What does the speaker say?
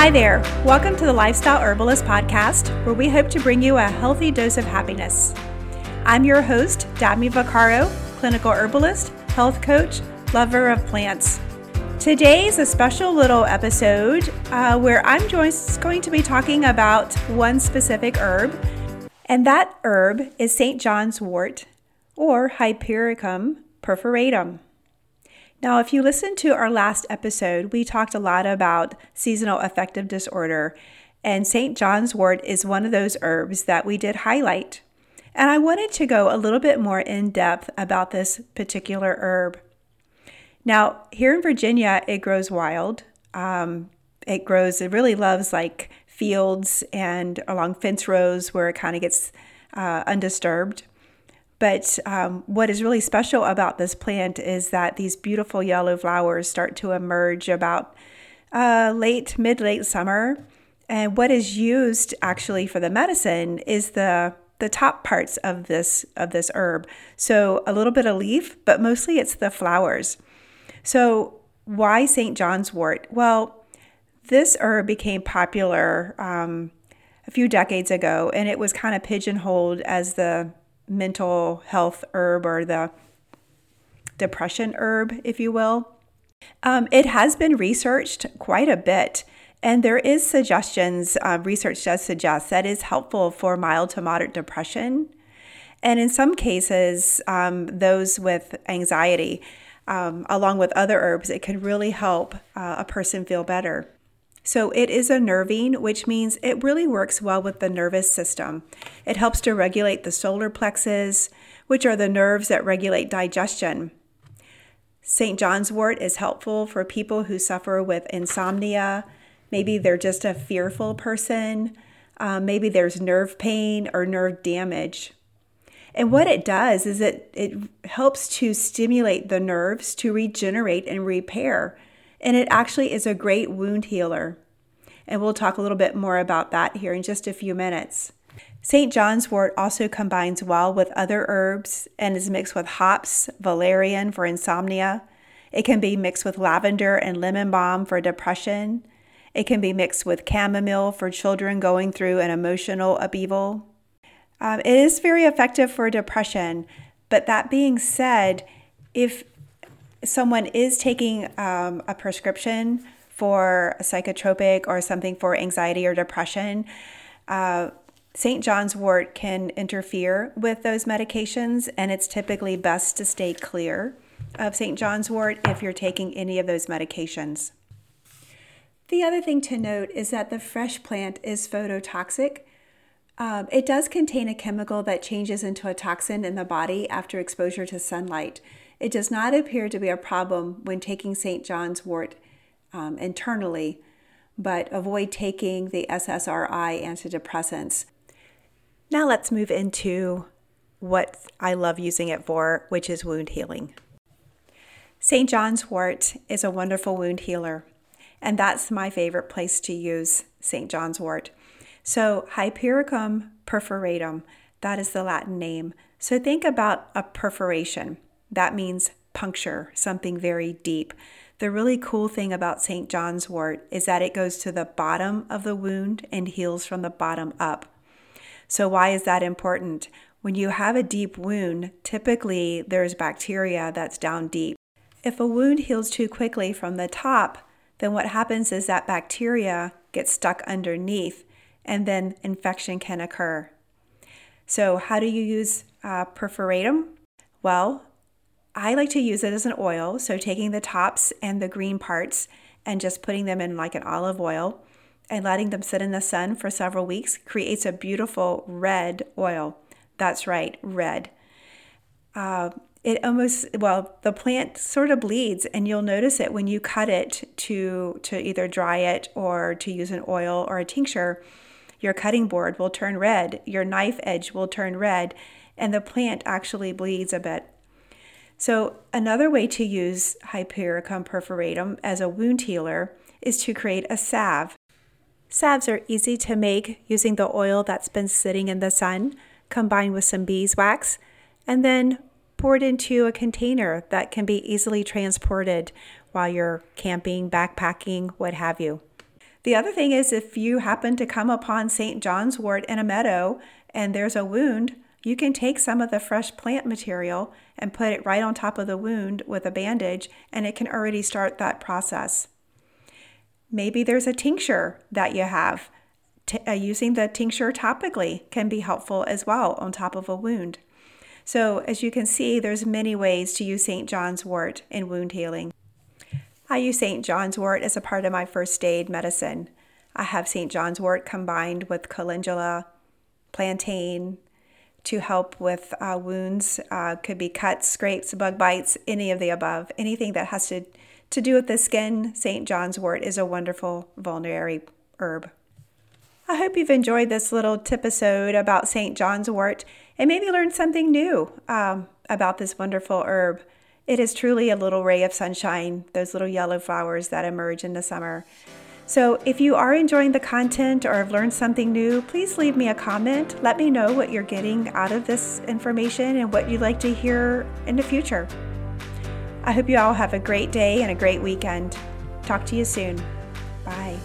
Hi there. Welcome to the Lifestyle Herbalist Podcast, where we hope to bring you a healthy dose of happiness. I'm your host, Dabney Vaccaro, clinical herbalist, health coach, lover of plants. Today's a special little episode uh, where I'm just going to be talking about one specific herb, and that herb is St. John's wort or Hypericum perforatum. Now, if you listened to our last episode, we talked a lot about seasonal affective disorder, and St. John's wort is one of those herbs that we did highlight. And I wanted to go a little bit more in depth about this particular herb. Now, here in Virginia, it grows wild. Um, it grows, it really loves like fields and along fence rows where it kind of gets uh, undisturbed. But um, what is really special about this plant is that these beautiful yellow flowers start to emerge about uh, late, mid late summer. And what is used actually for the medicine is the the top parts of this of this herb. So a little bit of leaf, but mostly it's the flowers. So why St. John's wort? Well, this herb became popular um, a few decades ago, and it was kind of pigeonholed as the mental health herb or the depression herb, if you will. Um, it has been researched quite a bit, and there is suggestions. Uh, research does suggest that is helpful for mild to moderate depression, and in some cases, um, those with anxiety, um, along with other herbs, it can really help uh, a person feel better. So it is a nervine, which means it really works well with the nervous system. It helps to regulate the solar plexus, which are the nerves that regulate digestion. St. John's wort is helpful for people who suffer with insomnia. Maybe they're just a fearful person. Um, maybe there's nerve pain or nerve damage. And what it does is it, it helps to stimulate the nerves to regenerate and repair and it actually is a great wound healer. And we'll talk a little bit more about that here in just a few minutes. St. John's wort also combines well with other herbs and is mixed with hops, valerian for insomnia. It can be mixed with lavender and lemon balm for depression. It can be mixed with chamomile for children going through an emotional upheaval. Um, it is very effective for depression, but that being said, if someone is taking um, a prescription for a psychotropic or something for anxiety or depression, uh, St. John's wort can interfere with those medications, and it's typically best to stay clear of St. John's wort if you're taking any of those medications. The other thing to note is that the fresh plant is phototoxic. Um, it does contain a chemical that changes into a toxin in the body after exposure to sunlight. It does not appear to be a problem when taking St. John's wort um, internally, but avoid taking the SSRI antidepressants. Now let's move into what I love using it for, which is wound healing. St. John's wort is a wonderful wound healer, and that's my favorite place to use St. John's wort. So, Hypericum perforatum, that is the Latin name. So, think about a perforation. That means puncture, something very deep. The really cool thing about St. John's wort is that it goes to the bottom of the wound and heals from the bottom up. So, why is that important? When you have a deep wound, typically there's bacteria that's down deep. If a wound heals too quickly from the top, then what happens is that bacteria gets stuck underneath and then infection can occur. So, how do you use uh, perforatum? Well, I like to use it as an oil, so taking the tops and the green parts and just putting them in like an olive oil and letting them sit in the sun for several weeks creates a beautiful red oil. That's right, red. Uh, it almost well the plant sort of bleeds and you'll notice it when you cut it to to either dry it or to use an oil or a tincture your cutting board will turn red your knife edge will turn red and the plant actually bleeds a bit so, another way to use Hypericum perforatum as a wound healer is to create a salve. Salves are easy to make using the oil that's been sitting in the sun combined with some beeswax and then poured into a container that can be easily transported while you're camping, backpacking, what have you. The other thing is if you happen to come upon St. John's wort in a meadow and there's a wound, you can take some of the fresh plant material and put it right on top of the wound with a bandage, and it can already start that process. Maybe there's a tincture that you have. T- uh, using the tincture topically can be helpful as well on top of a wound. So, as you can see, there's many ways to use St. John's wort in wound healing. I use St. John's wort as a part of my first aid medicine. I have St. John's wort combined with calendula, plantain to help with uh, wounds. Uh, could be cuts, scrapes, bug bites, any of the above. Anything that has to, to do with the skin, St. John's wort is a wonderful vulnerary herb. I hope you've enjoyed this little episode about St. John's wort and maybe learned something new um, about this wonderful herb. It is truly a little ray of sunshine, those little yellow flowers that emerge in the summer. So, if you are enjoying the content or have learned something new, please leave me a comment. Let me know what you're getting out of this information and what you'd like to hear in the future. I hope you all have a great day and a great weekend. Talk to you soon. Bye.